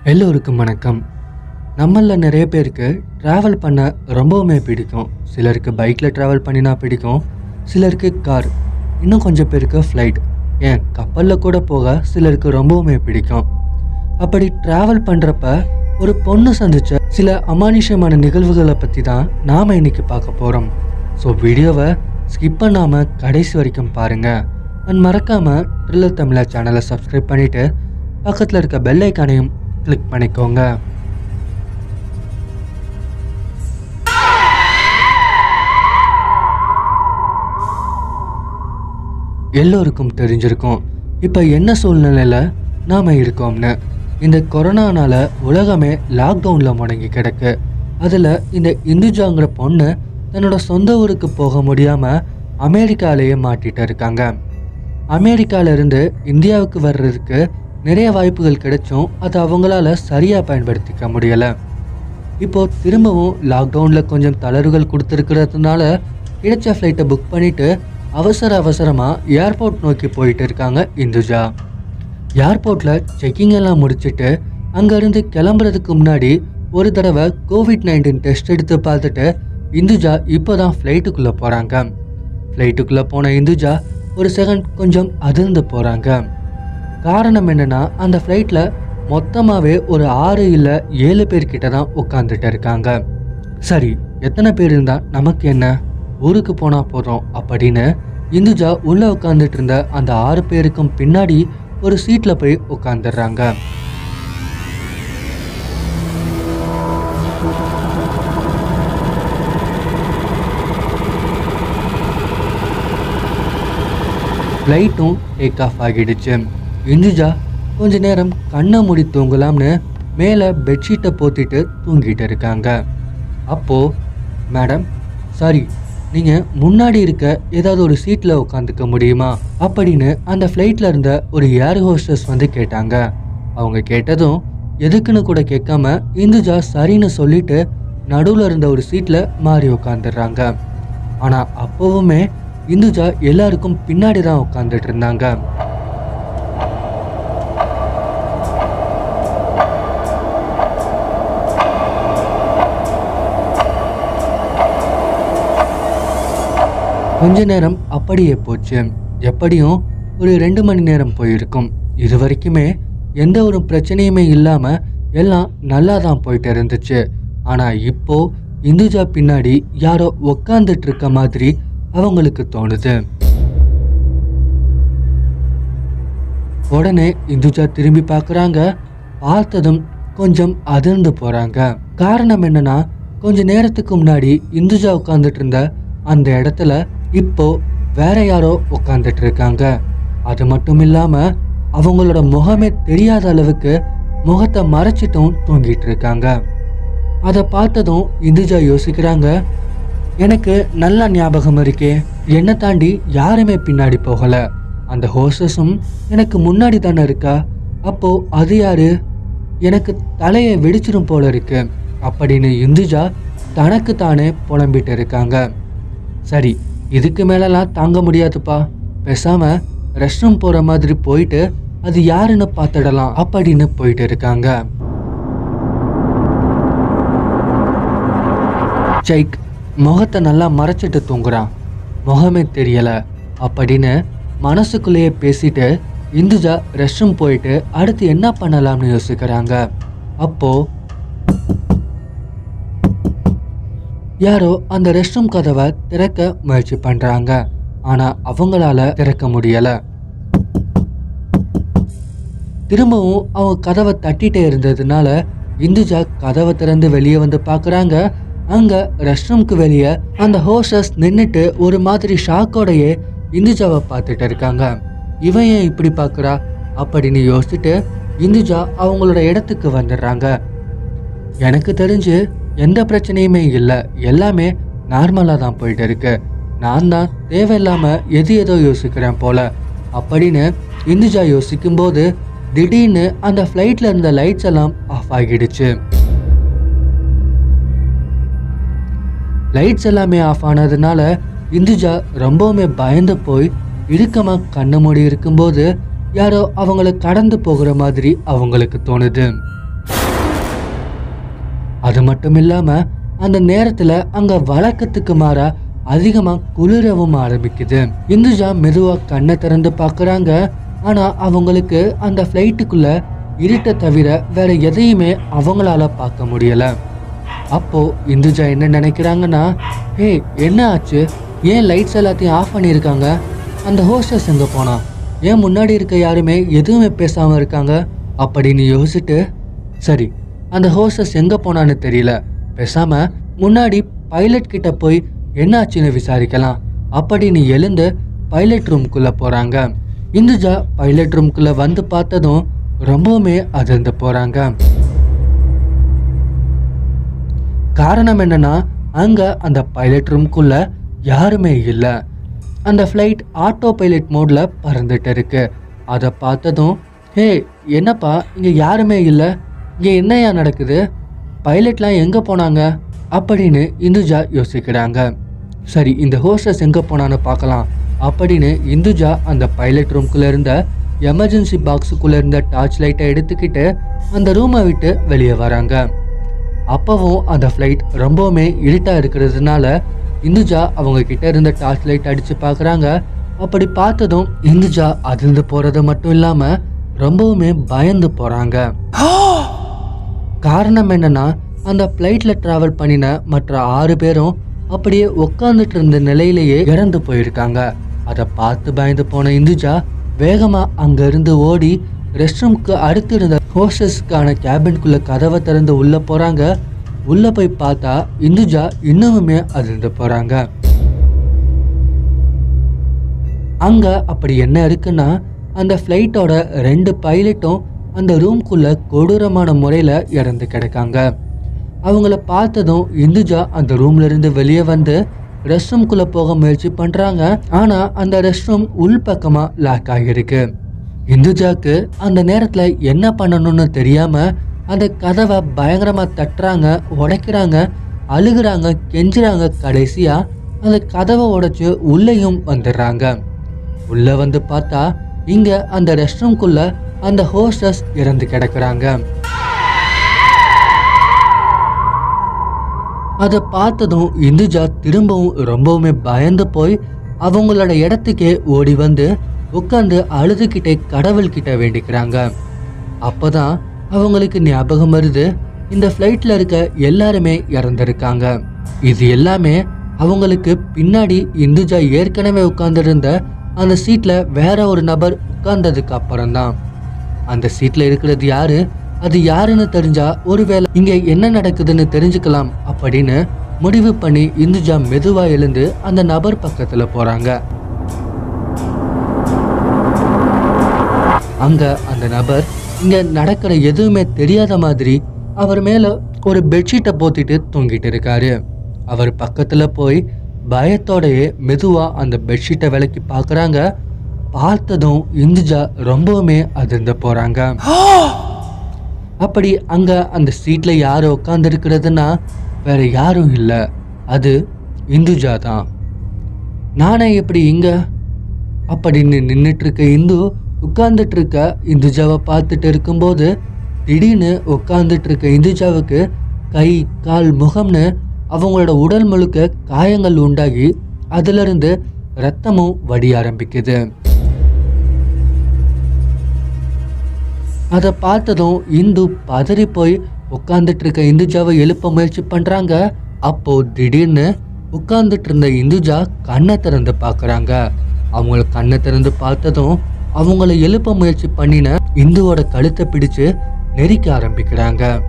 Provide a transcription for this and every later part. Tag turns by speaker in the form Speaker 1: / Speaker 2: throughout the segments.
Speaker 1: எல்லோருக்கும் வணக்கம். நம்மளில் நிறைய பேருக்கு ட்ராவல் பண்ண ரொம்பவுமே பிடிக்கும். சிலருக்கு பைக்கில் ட்ராவல் பண்ணினா பிடிக்கும். சிலருக்கு கார் இன்னும் கொஞ்சம் பேருக்கு ஃப்ளைட் ஏன் கப்பலில் கூட போக சிலருக்கு ரொம்பவுமே பிடிக்கும். அப்படி ட்ராவல் பண்ணுறப்ப ஒரு பொண்ணு சந்தித்த சில அமானுஷ்யமான நிகழ்வுகளை பற்றி தான் நாம் இன்னைக்கு பார்க்க போகிறோம் ஸோ வீடியோவை ஸ்கிப் பண்ணாமல் கடைசி வரைக்கும் பாருங்கள் அண்ட் மறக்காமல் ட்ரில்லர் தமிழா சேனலை சப்ஸ்கிரைப் பண்ணிவிட்டு பக்கத்தில் இருக்க பெல் ஐக்கானையும் கிளிக் பண்ணிக்கோங்க. எல்லோருக்கும் தெரிஞ்சிருக்கும். இப்போ என்ன சூழ்நிலையில் நாம் இருக்கோம்னு? இந்த கொரோனானால் உலகமே லாக்டவுனில் முடங்கி கிடக்கு. அதில் இந்த இந்துஜாங்கிற பொண்ணு தன்னோட சொந்த ஊருக்கு போக முடியாமல் அமெரிக்காலேயே மாட்டிகிட்டு இருக்காங்க. அமெரிக்காவிலேருந்து இந்தியாவுக்கு வர்றதுக்கு நிறைய வாய்ப்புகள் கிடைச்சும் அதை அவங்களால சரியாக பயன்படுத்திக்க முடியலை. இப்போ திரும்பவும் லாக்டவுனில் கொஞ்சம் தளர்வுகள் கொடுத்துருக்கிறதுனால கிடைச்ச ஃப்ளைட்டை புக் பண்ணிட்டு அவசர அவசரமாக ஏர்போர்ட் நோக்கி போயிட்டு இருக்காங்க இந்துஜா. ஏர்போர்ட்டில் செக்கிங் எல்லாம் முடிச்சிட்டு அங்கேருந்து கிளம்புறதுக்கு முன்னாடி ஒரு தடவை கோவிட் நைன்டீன் டெஸ்ட் எடுத்து பார்த்துட்டு இந்துஜா இப்போ தான் ஃப்ளைட்டுக்குள்ளே போகிறாங்க ஃப்ளைட்டுக்குள்ளே போன இந்துஜா ஒரு செகண்ட் கொஞ்சம் அதிர்ந்து போகிறாங்க காரணம் என்னன்னா அந்த ஃப்ளைட்டில் மொத்தமாகவே ஒரு ஆறு இல்லை ஏழு பேர்கிட்ட தான் உட்காந்துட்டு இருக்காங்க. சரி எத்தனை பேர் இருந்தால் நமக்கு என்ன? ஊருக்கு போனால் போதும் அப்படின்னு இந்துஜா உள்ளே உட்காந்துட்டு இருந்த அந்த ஆறு பேருக்கும் பின்னாடி ஒரு சீட்டில் போய் உட்காந்துடுறாங்க ஃப்ளைட்டும் டேக் ஆஃப் ஆகிடுச்சு. இந்துஜா கொஞ்ச நேரம் கண்ணை மூடி தூங்கலாம்னு மேலே பெட்ஷீட்டை போத்திட்டு தூங்கிட்டு இருக்காங்க. அப்போது மேடம் சாரி நீங்கள் முன்னாடி இருக்க ஏதாவது ஒரு சீட்டில் உட்காந்துக்க முடியுமா? அப்படின்னு அந்த ஃப்ளைட்டில் இருந்த ஒரு ஏர் ஹோஸ்டஸ் வந்து கேட்டாங்க. அவங்க கேட்டதும் எதுக்குன்னு கூட கேட்காம இந்துஜா சரின்னு சொல்லிட்டு நடுவில் இருந்த ஒரு சீட்டில் மாறி உட்காந்துடுறாங்க ஆனால் அப்போவுமே இந்துஜா எல்லாருக்கும் பின்னாடி தான் உட்காந்துட்டு இருந்தாங்க. கொஞ்ச நேரம் அப்படியே போச்சு. எப்படியும் ஒரு ரெண்டு மணி நேரம் போயிருக்கும். இது வரைக்குமே எந்த ஒரு பிரச்சனையுமே இல்லாம எல்லாம் நல்லா தான் போயிட்டு இருந்துச்சு. ஆனா இப்போ இந்துஜா பின்னாடி யாரோ உக்காந்துட்டு இருக்க மாதிரி அவங்களுக்கு தோணுது. உடனே இந்துஜா திரும்பி பார்க்குறாங்க பார்த்ததும் கொஞ்சம் அதிர்ந்து போறாங்க. காரணம் என்னன்னா கொஞ்ச நேரத்துக்கு முன்னாடி இந்துஜா உட்காந்துட்டு இருந்த அந்த இடத்துல இப்போ வேற யாரோ உட்காந்துட்டு இருக்காங்க அது மட்டும் இல்லாம அவங்களோட முகமே தெரியாத அளவுக்கு முகத்தை மறைச்சிட்டும் தூங்கிட்டு இருக்காங்க அதை பார்த்ததும் இந்துஜா யோசிக்கிறாங்க எனக்கு நல்ல ஞாபகம் இருக்கே. என்னை தாண்டி யாருமே பின்னாடி போகல. அந்த ஹோஸ்டஸும் எனக்கு முன்னாடி தானே இருக்கா? அப்போ அது யாரு? எனக்கு தலையை வெடிச்சிடும் போல இருக்கு. அப்படின்னு இந்துஜா தனக்கு தானே புலம்பிட்டு இருக்காங்க. சரி இதுக்கு மேலலாம் தாங்க முடியாதுப்பா. பேசாம ரெஸ்ட் ரூம் போற மாதிரி போயிட்டு அது யாருன்னு பார்த்துடலாம் அப்படின்னு போயிட்டு இருக்காங்க. ஜெய்க் முகத்தை நல்லா மறைச்சிட்டு தூங்குறான். முகமே தெரியல அப்படின்னு மனசுக்குள்ளேயே பேசிட்டு இந்துஜா ரெஸ்ட் ரூம் போயிட்டு அடுத்து என்ன பண்ணலாம்னு யோசிக்கிறாங்க. அப்போது யாரோ அந்த ரெஸ்ட் ரூம் கதவை திறக்க முயற்சி பண்றாங்க. ஆனா அவங்களால திறக்க முடியல. திரும்பவும் அவங்க கதவை தட்டிட்டே இருந்ததுனால இந்துஜா கதவை திறந்து வெளியே வந்து பார்க்குறாங்க அங்க ரெஸ்ட் ரூம்க்கு வெளியே அந்த ஹோஸ்டஸ் நின்றுட்டு ஒரு மாதிரி ஷாக்கோடையே இந்துஜாவை பார்த்துட்டு இருக்காங்க. இவன் ஏன் இப்படி பார்க்குறா அப்படின்னு யோசிச்சுட்டு இந்துஜா அவங்களோட இடத்துக்கு வந்துடுறாங்க. எனக்கு தெரிஞ்சு எந்த பிரச்சனையுமே இல்லை. எல்லாமே நார்மலாக தான் போயிட்டு இருக்கு நான் தான் தேவையில்லாமல் எது ஏதோ யோசிக்கிறேன் போல. அப்படின்னு இந்துஜா யோசிக்கும்போது திடீர்னு அந்த ஃப்ளைட்டில் இருந்த லைட்ஸ் எல்லாம் ஆஃப் ஆகிடுச்சு. லைட்ஸ் எல்லாமே ஆஃப் ஆனதுனால இந்துஜா ரொம்பவுமே பயந்து போய் இறுக்கமாக கண்ணு மூடி இருக்கும்போது யாரோ அவங்கள கடந்து போகிற மாதிரி அவங்களுக்கு தோணுது. அது மட்டும் இல்லாம அந்த நேரத்துல அங்க வழக்கத்துக்கு மாற அதிகமா குளிரவும் ஆரம்பிக்குது. இந்துஜா மெதுவா கண்ணை திறந்து பார்க்குறாங்க ஆனா அவங்களுக்கு அந்த ஃப்ளைட்டுக்குள்ள இருட்டை தவிர வேற எதையுமே அவங்களால பார்க்க முடியல. அப்போ இந்துஜா என்ன நினைக்கிறாங்கன்னா ஹே என்ன ஆச்சு? ஏன் லைட்ஸ் எல்லாத்தையும் ஆஃப் பண்ணியிருக்காங்க? அந்த ஹோஸ்டஸ் எங்க போனா ஏன் முன்னாடி இருக்க யாருமே எதுவுமே பேசாம இருக்காங்க? அப்படின்னு யோசிச்சுட்டு சரி அந்த ஹோஸ்டஸ் எங்க போனான்னு தெரியல. பேசாம முன்னாடி பைலட் கிட்ட போய் என்னாச்சுன்னு விசாரிக்கலாம். அப்படின்னு எழுந்து பைலட் ரூம்குள்ள போறாங்க. இந்துஜா பைலட் ரூம்குள்ள வந்து பார்த்ததும் ரொம்பவுமே அதிர்ந்து போறாங்க. காரணம் என்னன்னா அங்க அந்த பைலட் ரூம்குள்ள யாருமே இல்லை. அந்த ஃப்ளைட் ஆட்டோ பைலட் மோட்ல பறந்துட்டு இருக்கு. அதை பார்த்ததும் ஹே என்னப்பா இங்க யாருமே இல்லை? இங்கே என்னையா நடக்குது? பைலட்லாம் எங்கே போனாங்க? அப்படின்னு இந்துஜா யோசிக்கிறாங்க. சரி இந்த ஹோஸ்டஸ் எங்கே போனான்னு பார்க்கலாம். அப்படின்னு இந்துஜா அந்த பைலட் ரூம்குள்ளே இருந்த எமர்ஜென்சி பாக்ஸுக்குள்ளே இருந்த டார்ச் லைட்டை எடுத்துக்கிட்டு அந்த ரூமை விட்டு வெளியே வராங்க. அப்போவும் அந்த ஃப்ளைட் ரொம்பவுமே இருட்டாக இருக்கிறதுனால இந்துஜா அவங்க கிட்ட இருந்த டார்ச் லைட் அடித்து பார்க்குறாங்க அப்படி பார்த்ததும் இந்துஜா அதிர்ந்து போகிறது மட்டும் இல்லாமல் ரொம்பவுமே பயந்து போகிறாங்க காரணம் என்னன்னா அந்த ஃப்ளைட்டில் டிராவல் பண்ணின மற்ற ஆறு பேரும் அப்படியே உட்காந்துட்டு இருந்த நிலையிலேயே இறந்து போயிருக்காங்க. அதை பார்த்து பயந்து போன இந்துஜா வேகமா அங்க இருந்து ஓடி ரெஸ்ட் ரூம்க்கு அடுத்து இருந்த ஹோஸ்டஸ்க்கான கேபின்குள்ள கதவை திறந்து உள்ள போறாங்க. உள்ள போய் பார்த்தா இந்துஜா இன்னமுமே அதிர்ந்து போறாங்க. அங்க அப்படி என்ன இருக்குன்னா அந்த ஃப்ளைட்டோட ரெண்டு பைலட்டும் அந்த ரூம்குள்ள கொடூரமான முறையில் இறந்து கிடக்காங்க. அவங்கள பார்த்ததும் இந்துஜா அந்த ரூம்ல இருந்து வெளியே வந்து ரெஸ்ட் ரூம்குள்ள போக முயற்சி பண்றாங்க. ஆனா அந்த ரெஸ்ட் ரூம் உள்பக்கமா லாக் ஆகியிருக்கு. இந்துஜாக்கு அந்த நேரத்துல என்ன பண்ணணும்னு தெரியாம அந்த கதவை பயங்கரமா தட்டுறாங்க உடைக்கிறாங்க அழுகுறாங்க கெஞ்சுறாங்க கடைசியா அந்த கதவை உடைச்சு உள்ளேயும் வந்துடுறாங்க. உள்ள வந்து பார்த்தா இங்க அந்த ரெஸ்ட் ரூம்குள்ள அந்த ஹோஸ்டஸ் இறந்து கிடக்குறாங்க. அதை பார்த்ததும் இந்துஜா திரும்பவும் ரொம்பவுமே பயந்து போய் அவங்களோட இடத்துக்கே ஓடி வந்து உட்காந்து அழுதுகிட்டே கடவுள்கிட்ட வேண்டிக்கிறாங்க. அப்போதான் அவங்களுக்கு ஞாபகம் வருது இந்த ஃப்ளைட்டில் இருக்க எல்லாருமே இறந்துருக்காங்க. இது எல்லாமே அவங்களுக்கு பின்னாடி இந்துஜா ஏற்கனவே உட்காந்துருந்த அந்த சீட்டில் வேற ஒரு நபர் உட்கார்ந்ததுக்கு அப்புறம்தான். அந்த சீட்ல இருக்கிறது யாரு? அது யாருன்னு தெரிஞ்சா ஒருவேளை இங்க என்ன நடக்குதுன்னு தெரிஞ்சுக்கலாம் அப்படின்னு முடிவு பண்ணி இந்துஜா மெதுவா எழுந்து அந்த நபர் பக்கத்துல போறாங்க. அங்க அந்த நபர் இங்க நடக்கிற எதுவுமே தெரியாத மாதிரி அவர் மேல ஒரு பெட்ஷீட்டை போத்திட்டு தூங்கிட்டு இருக்காரு. அவர் பக்கத்துல போய் பயத்தோடையே மெதுவா அந்த பெட்ஷீட்டை விலக்கி பார்க்குறாங்க பார்த்ததும் இந்துஜா ரொம்பவுமே அதிர்ந்து போறாங்க. அப்படி அங்க அந்த சீட்ல யாரு உட்கார்ந்து இருக்கிறதுனா வேற யாரும் இல்ல. அது இந்துஜா தான். நானே எப்படி இங்க? அப்படின்னு நின்றுட்டு இருக்க இந்து உட்கார்ந்துட்டு இருக்க இந்துஜாவை பார்த்துட்டு இருக்கும்போது திடீர்னு உட்கார்ந்துட்டு இருக்க இந்துஜாவுக்கு கை கால் முகம்னு அவங்களோட உடல் முழுக்க காயங்கள் உண்டாகி அதிலிருந்து ரத்தமும் வடிய ஆரம்பிக்குது. அதை பார்த்ததும் இந்து பதறி போய் உட்கார்ந்துட்டு இருக்க இந்துஜாவை எழுப்ப முயற்சி பண்றாங்க. அப்போ திடீர்னு உட்கார்ந்துட்டு இருந்த இந்துஜா கண்ணை திறந்து பார்க்குறாங்க. அவங்கள கண்ணை திறந்து பார்த்ததும் அவங்கள எழுப்ப முயற்சி பண்ணின இந்துவோட கழுத்தை பிடிச்சு நெரிக்க ஆரம்பிக்கிறாங்க.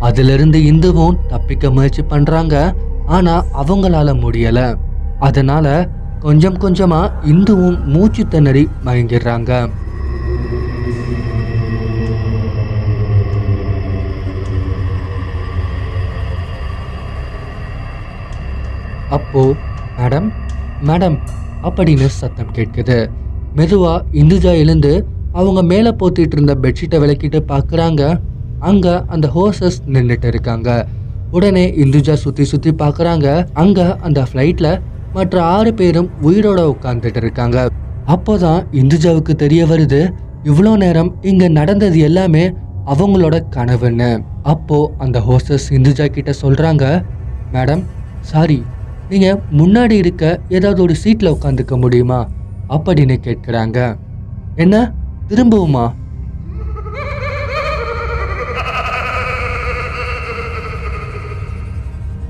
Speaker 1: அதிலிருந்து இந்துவும் தப்பிக்க முயற்சி பண்றாங்க. ஆனா அவங்களால முடியல. அதனால கொஞ்சம் கொஞ்சமா இந்துவும் மூச்சு திணறி மயங்கிடுறாங்க. ஓ மேடம்? மேடம் அப்படின்னு சத்தம் கேட்குது. மெதுவா இந்துஜா எழுந்து அவங்க மேலே போத்திட்டு இருந்த பெட்ஷீட்டை விளக்கிட்டு பார்க்குறாங்க. அங்கே அந்த ஹோசஸ் நின்றுட்டு இருக்காங்க. உடனே இந்துஜா சுற்றி சுற்றி பார்க்குறாங்க. அங்கே அந்த ஃப்ளைட்டில் மற்ற ஆறு பேரும் உயிரோட உட்காந்துட்டு இருக்காங்க. அப்போதான் இந்துஜாவுக்கு தெரிய வருது இவ்வளோ நேரம் இங்கே நடந்தது எல்லாமே அவங்களோட கனவுன்னு. அப்போ அந்த ஹோஸ்டஸ் இந்துஜா கிட்ட சொல்றாங்க மேடம் சாரி நீங்கள் முன்னாடி இருக்க ஏதாவது ஒரு சீட்டில் உட்காந்துக்க முடியுமா? அப்படின்னு கேட்குறாங்க. என்ன? திரும்பவுமா?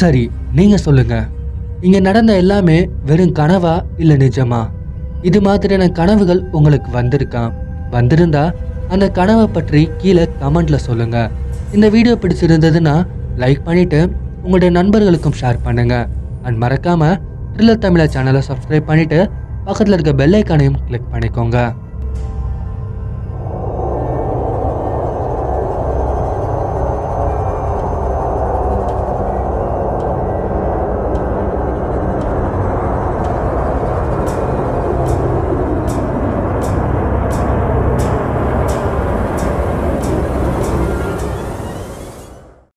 Speaker 1: சரி நீங்கள் சொல்லுங்கள் இங்கே நடந்த எல்லாமே வெறும் கனவா இல்லை நிஜமா? இது மாதிரியான கனவுகள் உங்களுக்கு வந்திருக்கான் வந்திருந்தா அந்த கனவை பற்றி கீழே கமெண்ட்ல சொல்லுங்க. இந்த வீடியோ பிடிச்சிருந்ததுன்னா லைக் பண்ணிட்டு உங்களுடைய நண்பர்களுக்கும் ஷேர் பண்ணுங்கள் அண்ட் மறக்காம த்ரில்லர் தமிழா சேனலை சப்ஸ்கிரைப் பண்ணிட்டு பக்கத்தில் இருக்க பெல் ஐக்கானையும் கிளிக் பண்ணிக்கோங்க.